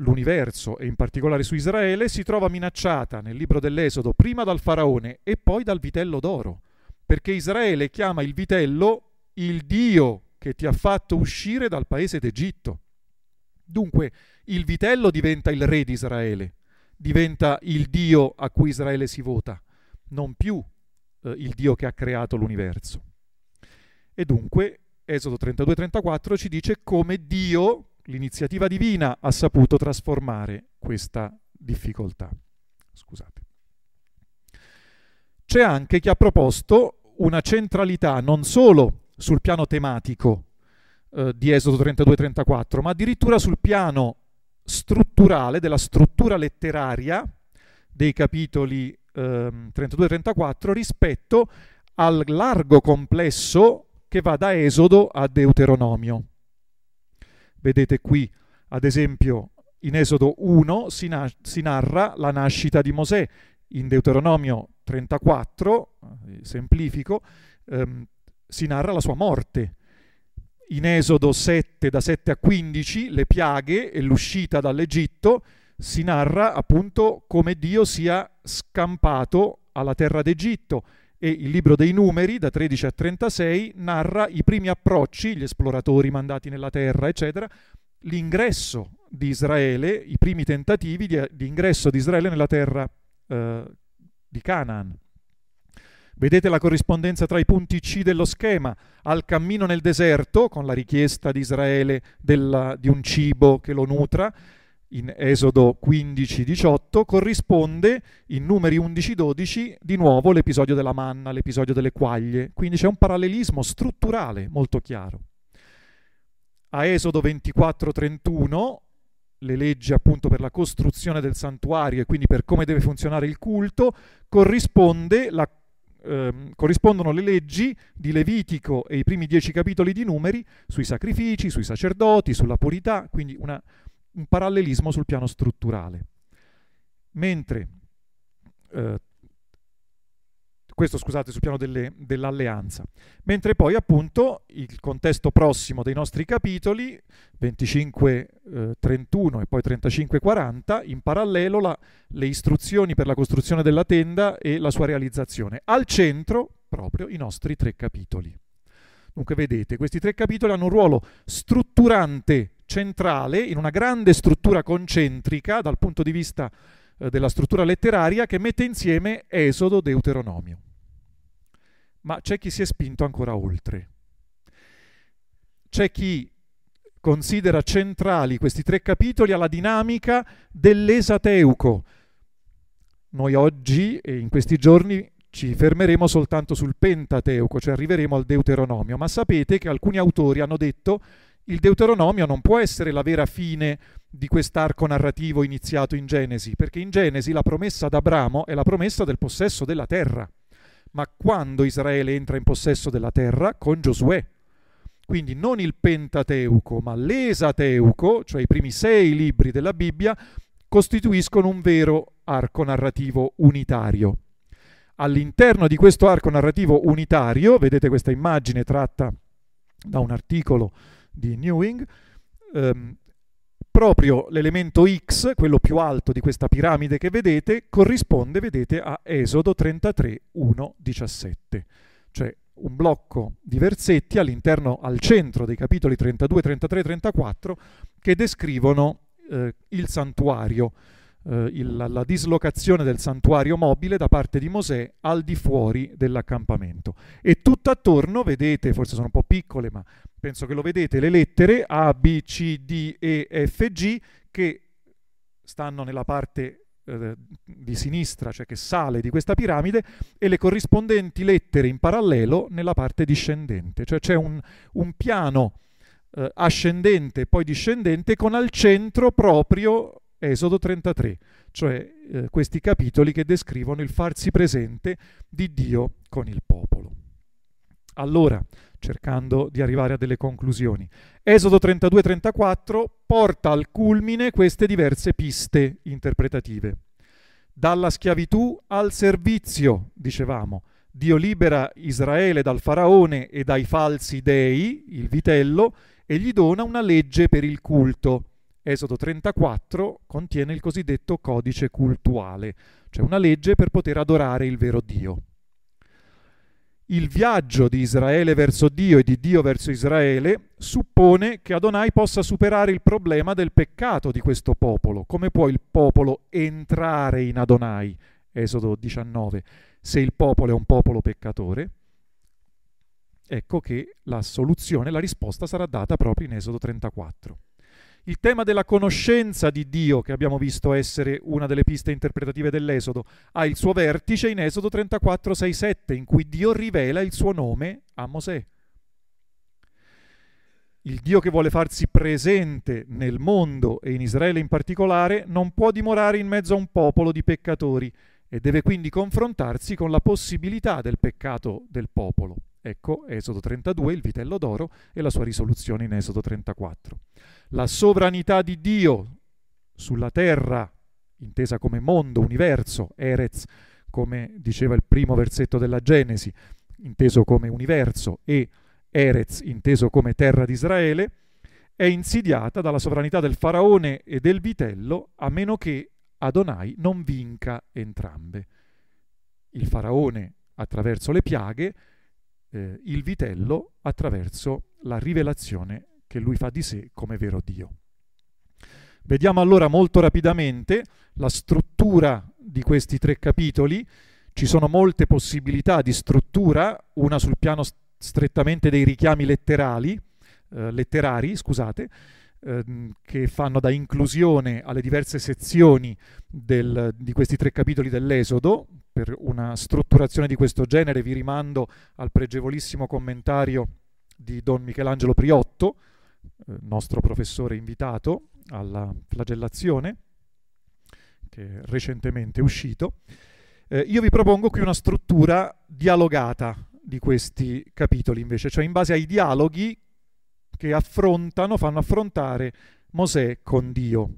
sull'universo e in particolare su Israele si trova minacciata nel libro dell'Esodo prima dal faraone e poi dal vitello d'oro, perché Israele chiama il vitello il Dio che ti ha fatto uscire dal paese d'Egitto. Dunque il vitello diventa il re di Israele, diventa il Dio a cui Israele si vota, non più eh, il Dio che ha creato l'universo. E dunque Esodo 32-34 ci dice come Dio, l'iniziativa divina, ha saputo trasformare questa difficoltà. Scusate. C'è anche chi ha proposto una centralità non solo sul piano tematico eh, di Esodo 32-34, ma addirittura sul piano strutturale, della struttura letteraria dei capitoli eh, 32-34 rispetto al largo complesso che va da Esodo a Deuteronomio. Vedete qui, ad esempio, in Esodo 1 si, na- si narra la nascita di Mosè, in Deuteronomio 34, eh, semplifico, ehm, si narra la sua morte. In Esodo 7, da 7 a 15, le piaghe e l'uscita dall'Egitto, si narra appunto come Dio sia scampato alla terra d'Egitto e il libro dei numeri, da 13 a 36, narra i primi approcci, gli esploratori mandati nella terra, eccetera, l'ingresso di Israele, i primi tentativi di, di ingresso di Israele nella terra eh, di Canaan. Vedete la corrispondenza tra i punti C dello schema, al cammino nel deserto, con la richiesta di Israele della, di un cibo che lo nutra, in Esodo 15-18, corrisponde in numeri 11-12 di nuovo l'episodio della manna, l'episodio delle quaglie, quindi c'è un parallelismo strutturale molto chiaro. A Esodo 24-31 le leggi appunto per la costruzione del santuario e quindi per come deve funzionare il culto, la ehm, corrispondono le leggi di Levitico e i primi dieci capitoli di numeri sui sacrifici, sui sacerdoti, sulla purità, quindi una, un parallelismo sul piano strutturale. Mentre eh, questo scusate sul piano delle, dell'alleanza. Mentre poi appunto il contesto prossimo dei nostri capitoli 25-31 eh, e poi 35-40, in parallelo la, le istruzioni per la costruzione della tenda e la sua realizzazione. Al centro proprio i nostri tre capitoli. Dunque vedete, questi tre capitoli hanno un ruolo strutturante centrale in una grande struttura concentrica dal punto di vista eh, della struttura letteraria che mette insieme Esodo, Deuteronomio ma c'è chi si è spinto ancora oltre. C'è chi considera centrali questi tre capitoli alla dinamica dell'esateuco. Noi oggi e in questi giorni ci fermeremo soltanto sul Pentateuco, cioè arriveremo al Deuteronomio, ma sapete che alcuni autori hanno detto il Deuteronomio non può essere la vera fine di quest'arco narrativo iniziato in Genesi, perché in Genesi la promessa ad Abramo è la promessa del possesso della terra ma quando Israele entra in possesso della terra con Giosuè. Quindi non il Pentateuco, ma l'Esateuco, cioè i primi sei libri della Bibbia, costituiscono un vero arco narrativo unitario. All'interno di questo arco narrativo unitario, vedete questa immagine tratta da un articolo di Newing, ehm, proprio l'elemento X, quello più alto di questa piramide che vedete, corrisponde, vedete, a Esodo 33, 1, 17. Cioè un blocco di versetti all'interno, al centro dei capitoli 32, 33 34 che descrivono eh, il santuario, il, la dislocazione del santuario mobile da parte di Mosè al di fuori dell'accampamento. E tutt'attorno, vedete, forse sono un po' piccole, ma penso che lo vedete, le lettere A, B, C, D, E, F, G che stanno nella parte eh, di sinistra, cioè che sale di questa piramide, e le corrispondenti lettere in parallelo nella parte discendente. Cioè c'è un, un piano eh, ascendente e poi discendente con al centro proprio Esodo 33, cioè eh, questi capitoli che descrivono il farsi presente di Dio con il popolo. Allora, cercando di arrivare a delle conclusioni, Esodo 32-34 porta al culmine queste diverse piste interpretative. Dalla schiavitù al servizio, dicevamo, Dio libera Israele dal faraone e dai falsi dei, il vitello, e gli dona una legge per il culto. Esodo 34 contiene il cosiddetto codice cultuale, cioè una legge per poter adorare il vero Dio. Il viaggio di Israele verso Dio e di Dio verso Israele suppone che Adonai possa superare il problema del peccato di questo popolo. Come può il popolo entrare in Adonai? Esodo 19. Se il popolo è un popolo peccatore, ecco che la soluzione, la risposta sarà data proprio in Esodo 34. Il tema della conoscenza di Dio, che abbiamo visto essere una delle piste interpretative dell'Esodo, ha il suo vertice in Esodo 34, 6, 7, in cui Dio rivela il suo nome a Mosè. Il Dio che vuole farsi presente nel mondo e in Israele in particolare non può dimorare in mezzo a un popolo di peccatori e deve quindi confrontarsi con la possibilità del peccato del popolo. Ecco Esodo 32, il vitello d'oro e la sua risoluzione in Esodo 34. La sovranità di Dio sulla terra, intesa come mondo, universo, Erez, come diceva il primo versetto della Genesi, inteso come universo, e Erez, inteso come terra di Israele, è insidiata dalla sovranità del faraone e del vitello, a meno che Adonai non vinca entrambe. Il faraone attraverso le piaghe, eh, il vitello attraverso la rivelazione che lui fa di sé come vero Dio. Vediamo allora molto rapidamente la struttura di questi tre capitoli. Ci sono molte possibilità di struttura, una sul piano strettamente dei richiami letterali, eh, letterari, scusate, ehm, che fanno da inclusione alle diverse sezioni del, di questi tre capitoli dell'Esodo, per una strutturazione di questo genere vi rimando al pregevolissimo commentario di Don Michelangelo Priotto, eh, nostro professore invitato alla flagellazione, che è recentemente uscito. Eh, io vi propongo qui una struttura dialogata di questi capitoli invece, cioè in base ai dialoghi che affrontano, fanno affrontare Mosè con Dio.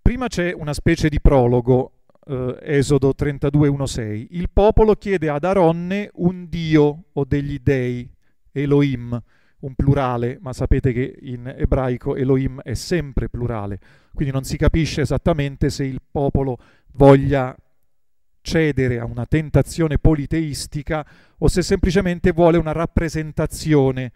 Prima c'è una specie di prologo eh, Esodo 32.1.6. Il popolo chiede ad Aronne un dio o degli dei, Elohim, un plurale, ma sapete che in ebraico Elohim è sempre plurale, quindi non si capisce esattamente se il popolo voglia cedere a una tentazione politeistica o se semplicemente vuole una rappresentazione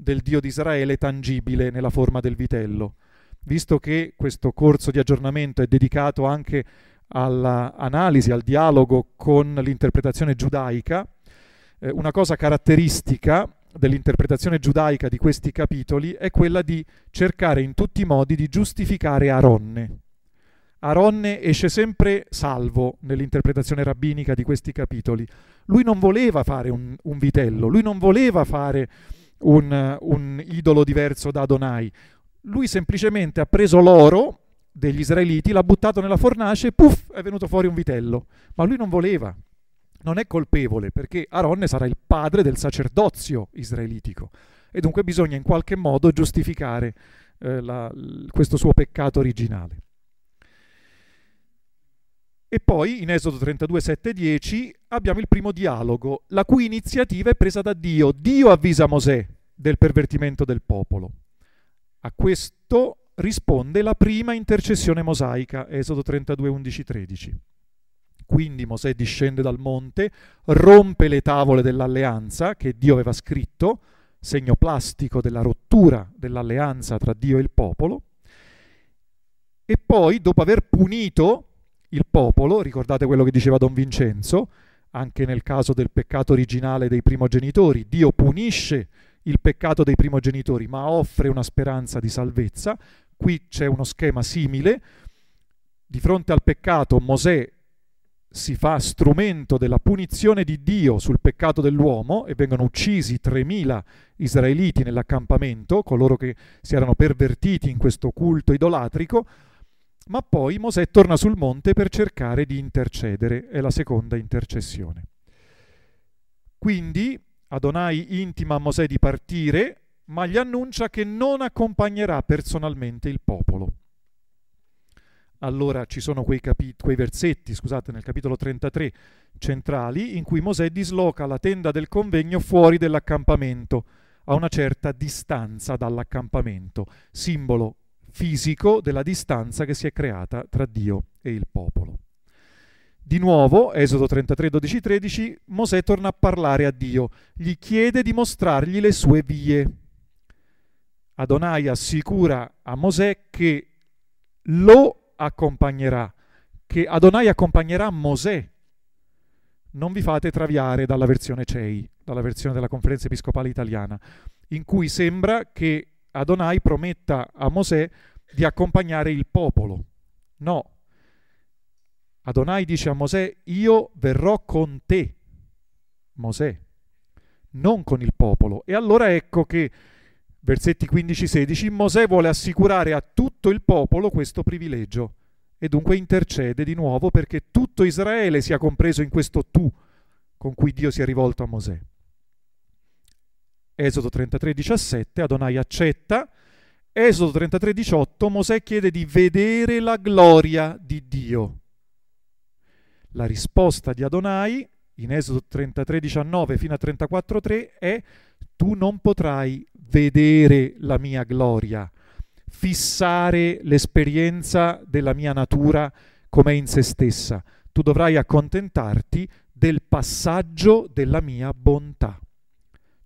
del Dio di Israele tangibile nella forma del vitello. Visto che questo corso di aggiornamento è dedicato anche all'analisi, al dialogo con l'interpretazione giudaica, eh, una cosa caratteristica dell'interpretazione giudaica di questi capitoli è quella di cercare in tutti i modi di giustificare Aronne. Aronne esce sempre salvo nell'interpretazione rabbinica di questi capitoli. Lui non voleva fare un, un vitello, lui non voleva fare un, un idolo diverso da Adonai. Lui semplicemente ha preso l'oro degli israeliti, l'ha buttato nella fornace e puff, è venuto fuori un vitello. Ma lui non voleva, non è colpevole perché Aronne sarà il padre del sacerdozio israelitico e dunque bisogna in qualche modo giustificare eh, la, questo suo peccato originale. E poi in Esodo 32, 7 10 abbiamo il primo dialogo, la cui iniziativa è presa da Dio. Dio avvisa Mosè del pervertimento del popolo. A questo risponde la prima intercessione mosaica, Esodo 32, 11, 13. Quindi Mosè discende dal monte, rompe le tavole dell'alleanza che Dio aveva scritto, segno plastico della rottura dell'alleanza tra Dio e il popolo, e poi, dopo aver punito il popolo, ricordate quello che diceva Don Vincenzo, anche nel caso del peccato originale dei primogenitori, Dio punisce il peccato dei primogenitori, ma offre una speranza di salvezza. Qui c'è uno schema simile. Di fronte al peccato Mosè si fa strumento della punizione di Dio sul peccato dell'uomo e vengono uccisi 3.000 israeliti nell'accampamento, coloro che si erano pervertiti in questo culto idolatrico ma poi Mosè torna sul monte per cercare di intercedere, è la seconda intercessione. Quindi Adonai intima a Mosè di partire, ma gli annuncia che non accompagnerà personalmente il popolo. Allora ci sono quei, capi- quei versetti, scusate, nel capitolo 33 centrali, in cui Mosè disloca la tenda del convegno fuori dell'accampamento, a una certa distanza dall'accampamento, simbolo fisico della distanza che si è creata tra Dio e il popolo. Di nuovo, Esodo 33, 12, 13, Mosè torna a parlare a Dio, gli chiede di mostrargli le sue vie. Adonai assicura a Mosè che lo accompagnerà, che Adonai accompagnerà Mosè. Non vi fate traviare dalla versione CEI, dalla versione della conferenza episcopale italiana, in cui sembra che Adonai prometta a Mosè di accompagnare il popolo. No. Adonai dice a Mosè, io verrò con te, Mosè, non con il popolo. E allora ecco che, versetti 15-16, Mosè vuole assicurare a tutto il popolo questo privilegio e dunque intercede di nuovo perché tutto Israele sia compreso in questo tu con cui Dio si è rivolto a Mosè. Esodo 33, 17, Adonai accetta. Esodo 33, 18, Mosè chiede di vedere la gloria di Dio. La risposta di Adonai in Esodo 33, 19 fino a 34, 3 è tu non potrai vedere la mia gloria, fissare l'esperienza della mia natura come in se stessa. Tu dovrai accontentarti del passaggio della mia bontà.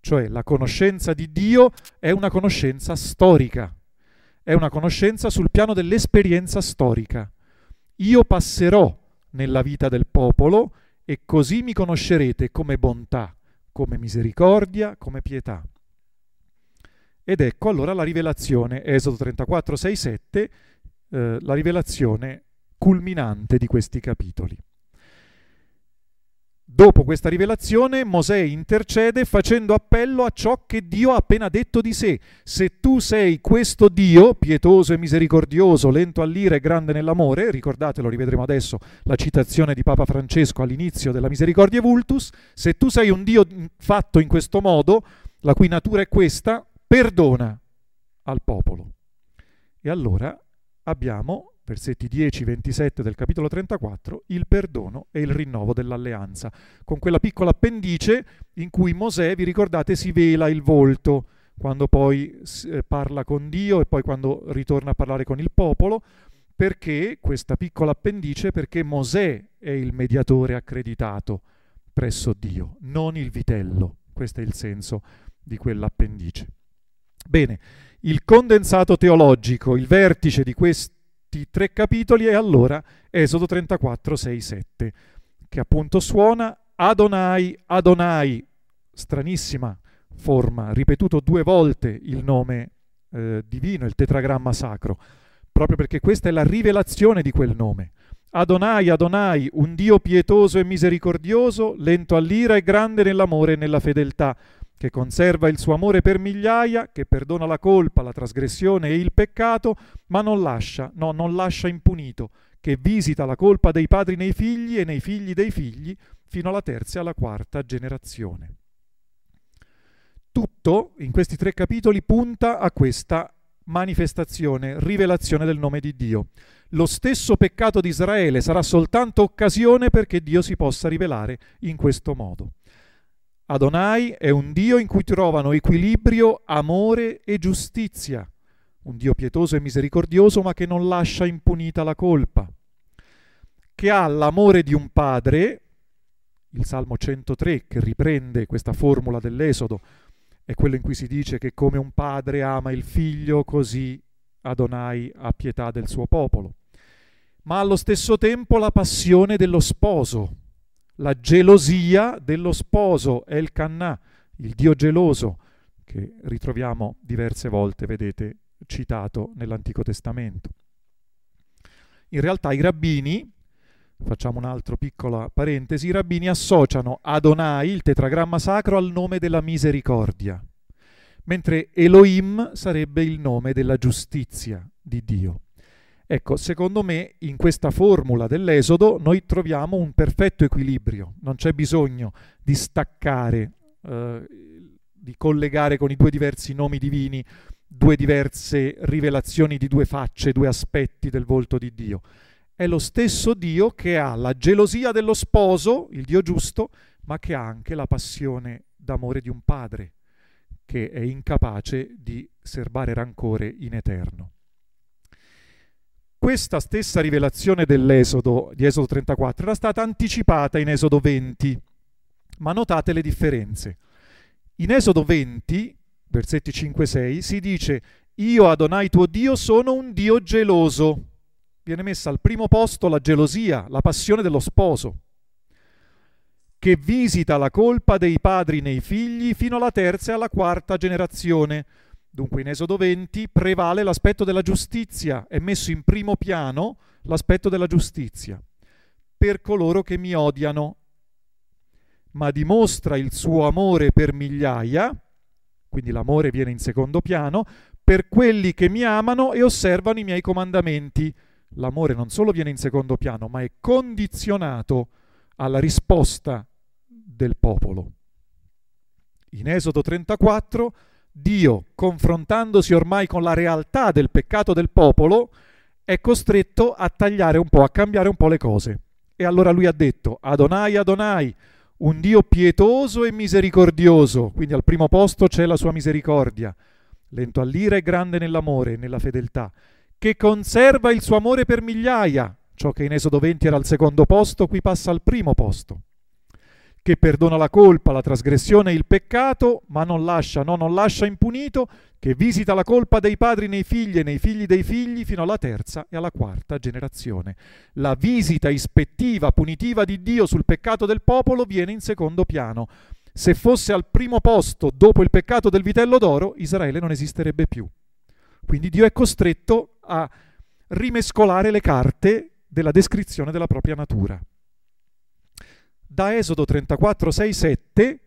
Cioè la conoscenza di Dio è una conoscenza storica, è una conoscenza sul piano dell'esperienza storica. Io passerò nella vita del popolo e così mi conoscerete come bontà, come misericordia, come pietà. Ed ecco allora la rivelazione, Esodo 34, 6, 7, eh, la rivelazione culminante di questi capitoli. Dopo questa rivelazione Mosè intercede facendo appello a ciò che Dio ha appena detto di sé. Se tu sei questo Dio, pietoso e misericordioso, lento all'ira e grande nell'amore, ricordatelo, rivedremo adesso la citazione di Papa Francesco all'inizio della Misericordia Vultus, se tu sei un Dio fatto in questo modo, la cui natura è questa, perdona al popolo. E allora abbiamo versetti 10-27 del capitolo 34, il perdono e il rinnovo dell'alleanza, con quella piccola appendice in cui Mosè, vi ricordate, si vela il volto quando poi eh, parla con Dio e poi quando ritorna a parlare con il popolo, perché questa piccola appendice? Perché Mosè è il mediatore accreditato presso Dio, non il vitello. Questo è il senso di quell'appendice. Bene, il condensato teologico, il vertice di questo tre capitoli e allora Esodo 34, 6, 7, che appunto suona Adonai, Adonai, stranissima forma, ripetuto due volte il nome eh, divino, il tetragramma sacro, proprio perché questa è la rivelazione di quel nome. Adonai, Adonai, un Dio pietoso e misericordioso, lento all'ira e grande nell'amore e nella fedeltà, che conserva il suo amore per migliaia, che perdona la colpa, la trasgressione e il peccato, ma non lascia, no, non lascia impunito, che visita la colpa dei padri nei figli e nei figli dei figli, fino alla terza e alla quarta generazione. Tutto in questi tre capitoli punta a questa manifestazione, rivelazione del nome di Dio. Lo stesso peccato di Israele sarà soltanto occasione perché Dio si possa rivelare in questo modo. Adonai è un Dio in cui trovano equilibrio, amore e giustizia, un Dio pietoso e misericordioso ma che non lascia impunita la colpa, che ha l'amore di un padre, il Salmo 103 che riprende questa formula dell'Esodo, è quello in cui si dice che come un padre ama il figlio, così Adonai ha pietà del suo popolo. Ma allo stesso tempo la passione dello sposo, la gelosia dello sposo, il Cannà, il Dio geloso, che ritroviamo diverse volte, vedete, citato nell'Antico Testamento. In realtà i rabbini, facciamo un'altra piccola parentesi, i rabbini associano Adonai, il tetragramma sacro, al nome della misericordia, mentre Elohim sarebbe il nome della giustizia di Dio. Ecco, secondo me in questa formula dell'Esodo noi troviamo un perfetto equilibrio, non c'è bisogno di staccare, eh, di collegare con i due diversi nomi divini due diverse rivelazioni di due facce, due aspetti del volto di Dio. È lo stesso Dio che ha la gelosia dello sposo, il Dio giusto, ma che ha anche la passione d'amore di un padre, che è incapace di serbare rancore in eterno. Questa stessa rivelazione dell'Esodo, di Esodo 34, era stata anticipata in Esodo 20, ma notate le differenze. In Esodo 20, versetti 5-6, si dice, io Adonai tuo Dio sono un Dio geloso. Viene messa al primo posto la gelosia, la passione dello sposo, che visita la colpa dei padri nei figli fino alla terza e alla quarta generazione Dunque in Esodo 20 prevale l'aspetto della giustizia, è messo in primo piano l'aspetto della giustizia per coloro che mi odiano, ma dimostra il suo amore per migliaia, quindi l'amore viene in secondo piano, per quelli che mi amano e osservano i miei comandamenti. L'amore non solo viene in secondo piano, ma è condizionato alla risposta del popolo. In Esodo 34 Dio, confrontandosi ormai con la realtà del peccato del popolo, è costretto a tagliare un po', a cambiare un po' le cose. E allora lui ha detto, Adonai, Adonai, un Dio pietoso e misericordioso, quindi al primo posto c'è la sua misericordia, lento all'ira e grande nell'amore e nella fedeltà, che conserva il suo amore per migliaia, ciò che in Esodo 20 era al secondo posto, qui passa al primo posto che perdona la colpa, la trasgressione e il peccato, ma non lascia, no, non lascia impunito, che visita la colpa dei padri nei figli e nei figli dei figli fino alla terza e alla quarta generazione. La visita ispettiva, punitiva di Dio sul peccato del popolo viene in secondo piano. Se fosse al primo posto dopo il peccato del vitello d'oro, Israele non esisterebbe più. Quindi Dio è costretto a rimescolare le carte della descrizione della propria natura da Esodo 34, 6, 7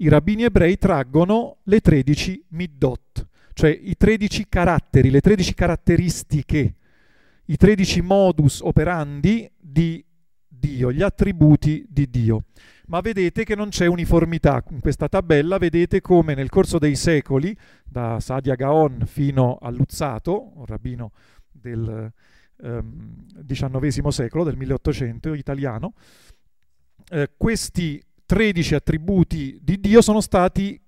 i rabbini ebrei traggono le 13 middot, cioè i 13 caratteri, le 13 caratteristiche, i 13 modus operandi di Dio, gli attributi di Dio. Ma vedete che non c'è uniformità in questa tabella, vedete come nel corso dei secoli, da Sadia Gaon fino a Luzzato, un rabbino del ehm, XIX secolo, del 1800 italiano, eh, questi 13 attributi di Dio sono stati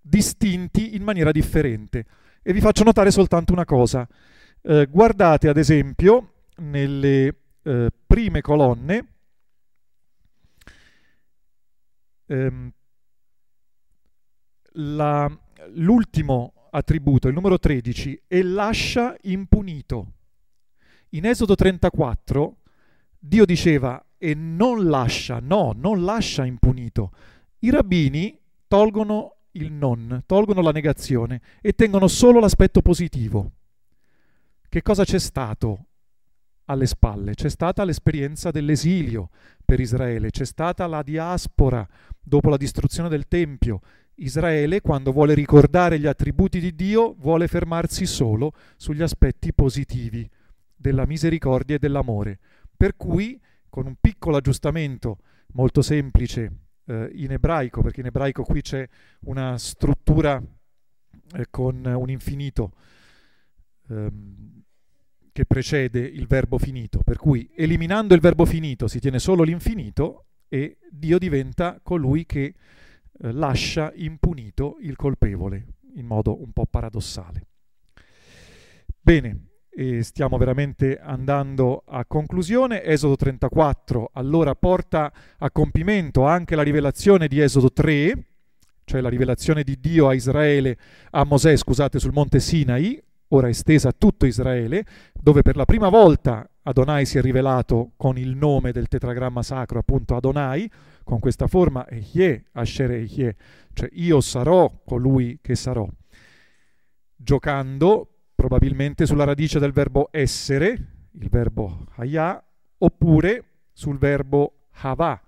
distinti in maniera differente. E vi faccio notare soltanto una cosa. Eh, guardate ad esempio nelle eh, prime colonne ehm, la, l'ultimo attributo, il numero 13, e lascia impunito. In Esodo 34 Dio diceva e non lascia, no, non lascia impunito. I rabbini tolgono il non, tolgono la negazione e tengono solo l'aspetto positivo. Che cosa c'è stato alle spalle? C'è stata l'esperienza dell'esilio per Israele, c'è stata la diaspora dopo la distruzione del Tempio. Israele, quando vuole ricordare gli attributi di Dio, vuole fermarsi solo sugli aspetti positivi della misericordia e dell'amore. Per cui con un piccolo aggiustamento molto semplice eh, in ebraico, perché in ebraico qui c'è una struttura eh, con un infinito ehm, che precede il verbo finito, per cui eliminando il verbo finito si tiene solo l'infinito e Dio diventa colui che eh, lascia impunito il colpevole, in modo un po' paradossale. Bene, e stiamo veramente andando a conclusione. Esodo 34 allora porta a compimento anche la rivelazione di Esodo 3, cioè la rivelazione di Dio a Israele, a Mosè, scusate, sul monte Sinai, ora estesa a tutto Israele, dove per la prima volta Adonai si è rivelato con il nome del tetragramma sacro, appunto Adonai, con questa forma Ehye, Asher Ehye, cioè io sarò colui che sarò. Giocando probabilmente sulla radice del verbo essere, il verbo hayah, oppure sul verbo havah,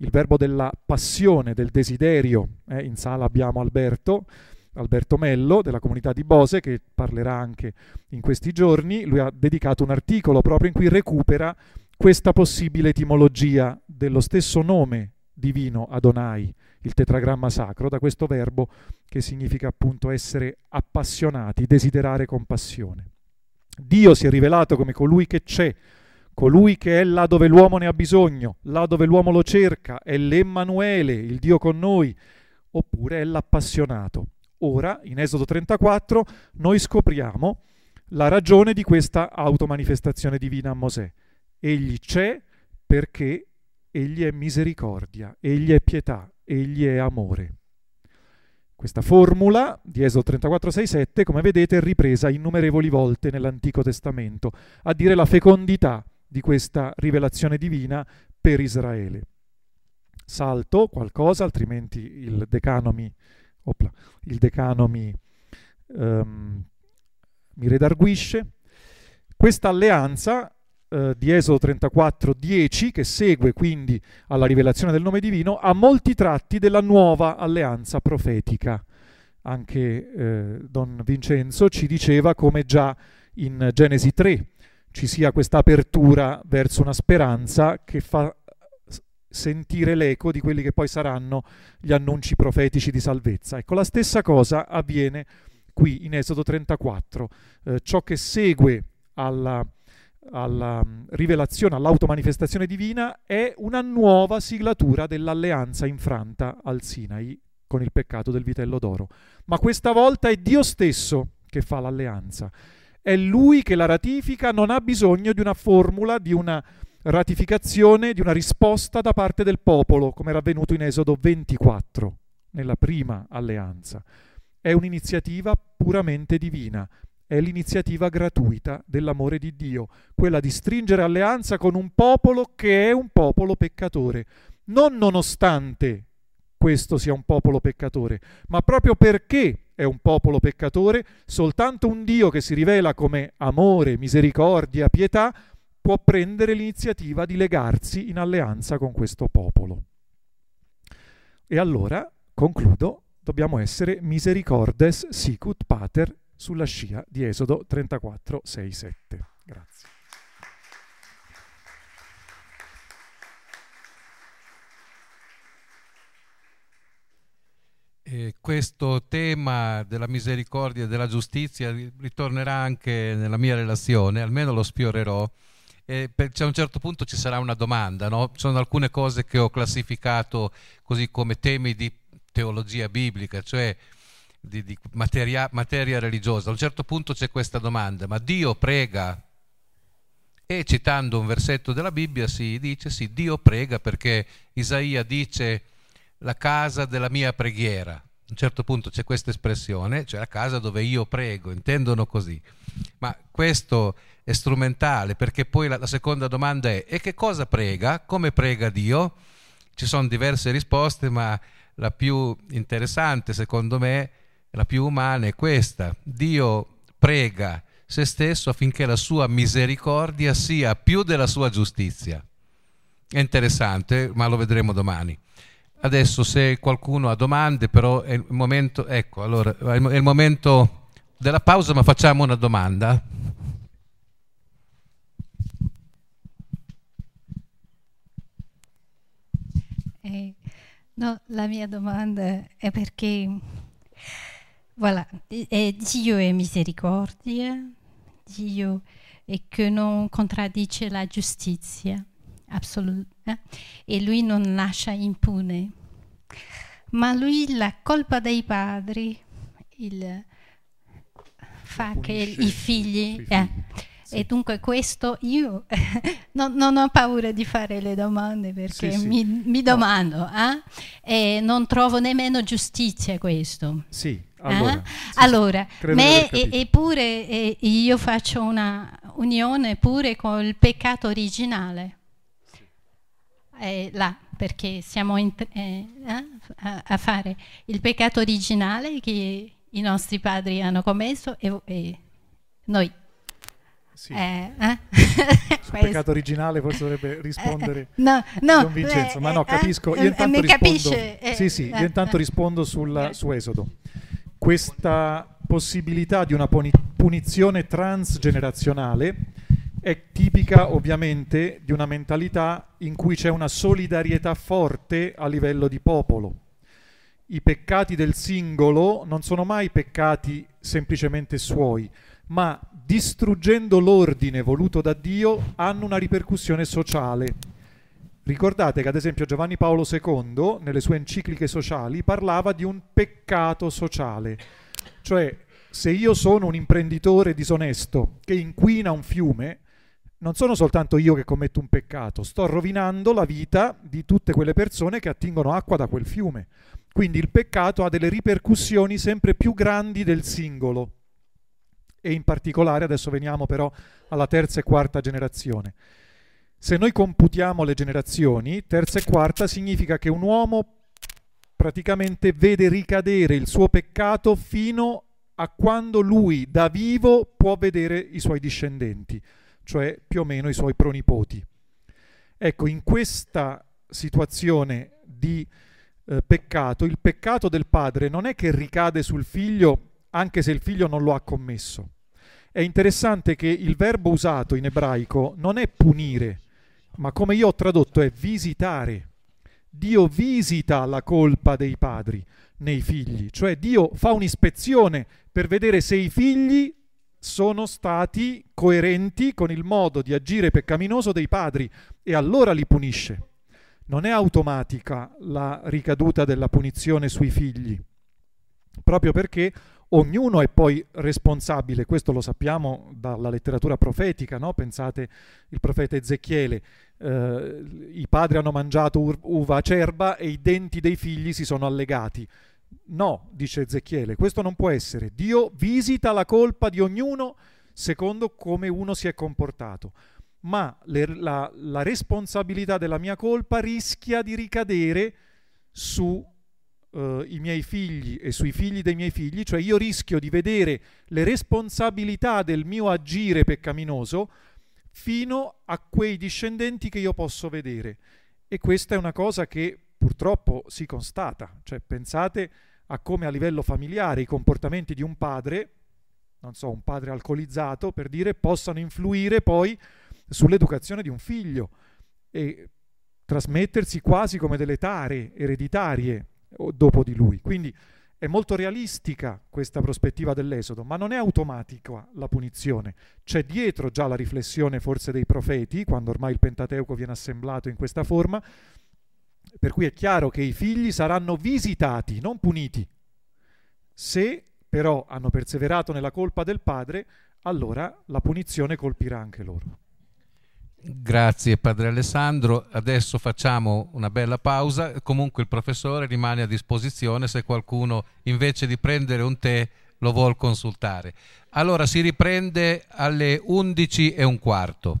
il verbo della passione, del desiderio. Eh, in sala abbiamo Alberto, Alberto Mello della comunità di Bose che parlerà anche in questi giorni. Lui ha dedicato un articolo proprio in cui recupera questa possibile etimologia dello stesso nome divino Adonai, il tetragramma sacro, da questo verbo che significa appunto essere appassionati, desiderare con passione. Dio si è rivelato come colui che c'è, colui che è là dove l'uomo ne ha bisogno, là dove l'uomo lo cerca, è l'Emmanuele, il Dio con noi, oppure è l'appassionato. Ora, in Esodo 34, noi scopriamo la ragione di questa automanifestazione divina a Mosè. Egli c'è perché egli è misericordia, egli è pietà, egli è amore. Questa formula di Esodo 34, 6, 7, come vedete, è ripresa innumerevoli volte nell'Antico Testamento, a dire la fecondità di questa rivelazione divina per Israele. Salto qualcosa, altrimenti il decanomi, opla, il decanomi um, mi redarguisce. Questa alleanza eh, di Esodo 34, 10, che segue quindi alla rivelazione del nome divino, ha molti tratti della nuova alleanza profetica. Anche eh, Don Vincenzo ci diceva come già in Genesi 3 ci sia questa apertura verso una speranza che fa sentire l'eco di quelli che poi saranno gli annunci profetici di salvezza. Ecco, la stessa cosa avviene qui in Esodo 34. Eh, ciò che segue alla alla mm, rivelazione, all'automanifestazione divina, è una nuova siglatura dell'alleanza infranta al Sinai con il peccato del vitello d'oro. Ma questa volta è Dio stesso che fa l'alleanza. È Lui che la ratifica, non ha bisogno di una formula, di una ratificazione, di una risposta da parte del popolo, come era avvenuto in Esodo 24, nella prima alleanza. È un'iniziativa puramente divina, è l'iniziativa gratuita dell'amore di Dio, quella di stringere alleanza con un popolo che è un popolo peccatore, non nonostante questo sia un popolo peccatore, ma proprio perché è un popolo peccatore, soltanto un Dio che si rivela come amore, misericordia, pietà, può prendere l'iniziativa di legarsi in alleanza con questo popolo. E allora, concludo, dobbiamo essere misericordes sicut pater sulla scia di Esodo 34, 6, 7. Grazie. E questo tema della misericordia e della giustizia ritornerà anche nella mia relazione, almeno lo sfiorerò. E a un certo punto ci sarà una domanda, no? Ci sono alcune cose che ho classificato così come temi di teologia biblica, cioè di, di materia, materia religiosa. A un certo punto c'è questa domanda, ma Dio prega? E citando un versetto della Bibbia si dice sì, Dio prega perché Isaia dice la casa della mia preghiera. A un certo punto c'è questa espressione, cioè la casa dove io prego, intendono così. Ma questo è strumentale perché poi la, la seconda domanda è e che cosa prega? Come prega Dio? Ci sono diverse risposte, ma la più interessante secondo me la più umana è questa. Dio prega se stesso affinché la sua misericordia sia più della sua giustizia. È interessante, ma lo vedremo domani. Adesso se qualcuno ha domande, però è il momento, ecco, allora è il momento della pausa, ma facciamo una domanda. Eh, No, la mia domanda è perché voilà, è Dio è misericordia, Dio è che non contraddice la giustizia assoluta eh? e lui non lascia impune. Ma lui la colpa dei padri il, fa che i figli... Eh, sì. E dunque questo io non, non, ho paura di fare le domande perché sì, sì. Mi, mi, domando no. eh? e non trovo nemmeno giustizia questo. Sì, allora, eh? allora me, eppure e, io faccio una unione pure con il peccato originale. Eh, là, perché siamo in, eh, eh, a, a, fare il peccato originale che i nostri padri hanno commesso e, e noi sì. Eh, eh? Sul peccato originale forse dovrebbe rispondere eh, no, no, Don Vincenzo, ma no, eh, capisco. Io eh, intanto rispondo, sì, sì, io intanto rispondo sul, su Esodo. Questa possibilità di una punizione transgenerazionale è tipica ovviamente di una mentalità in cui c'è una solidarietà forte a livello di popolo. I peccati del singolo non sono mai peccati semplicemente suoi, ma distruggendo l'ordine voluto da Dio hanno una ripercussione sociale. Ricordate che ad esempio Giovanni Paolo II, nelle sue encicliche sociali, parlava di un peccato sociale, cioè se io sono un imprenditore disonesto che inquina un fiume, non sono soltanto io che commetto un peccato, sto rovinando la vita di tutte quelle persone che attingono acqua da quel fiume. Quindi il peccato ha delle ripercussioni sempre più grandi del singolo e in particolare adesso veniamo però alla terza e quarta generazione. Se noi computiamo le generazioni, terza e quarta significa che un uomo praticamente vede ricadere il suo peccato fino a quando lui da vivo può vedere i suoi discendenti, cioè più o meno i suoi pronipoti. Ecco, in questa situazione di eh, peccato, il peccato del padre non è che ricade sul figlio anche se il figlio non lo ha commesso. È interessante che il verbo usato in ebraico non è punire, ma come io ho tradotto è visitare. Dio visita la colpa dei padri nei figli, cioè Dio fa un'ispezione per vedere se i figli sono stati coerenti con il modo di agire peccaminoso dei padri e allora li punisce. Non è automatica la ricaduta della punizione sui figli, proprio perché ognuno è poi responsabile, questo lo sappiamo dalla letteratura profetica, no? pensate il profeta Ezechiele, eh, i padri hanno mangiato uva acerba e i denti dei figli si sono allegati. No, dice Ezechiele, questo non può essere. Dio visita la colpa di ognuno secondo come uno si è comportato, ma le, la, la responsabilità della mia colpa rischia di ricadere su uh, i miei figli e sui figli dei miei figli, cioè io rischio di vedere le responsabilità del mio agire peccaminoso fino a quei discendenti che io posso vedere. E questa è una cosa che purtroppo si constata, cioè pensate a come a livello familiare i comportamenti di un padre, non so, un padre alcolizzato, per dire, possano influire poi sull'educazione di un figlio e trasmettersi quasi come delle tare ereditarie dopo di lui. Quindi è molto realistica questa prospettiva dell'Esodo, ma non è automatica la punizione. C'è dietro già la riflessione forse dei profeti, quando ormai il Pentateuco viene assemblato in questa forma, per cui è chiaro che i figli saranno visitati, non puniti. Se però hanno perseverato nella colpa del padre, allora la punizione colpirà anche loro. Grazie Padre Alessandro, adesso facciamo una bella pausa, comunque il professore rimane a disposizione se qualcuno invece di prendere un tè lo vuol consultare. Allora si riprende alle 11 e un quarto.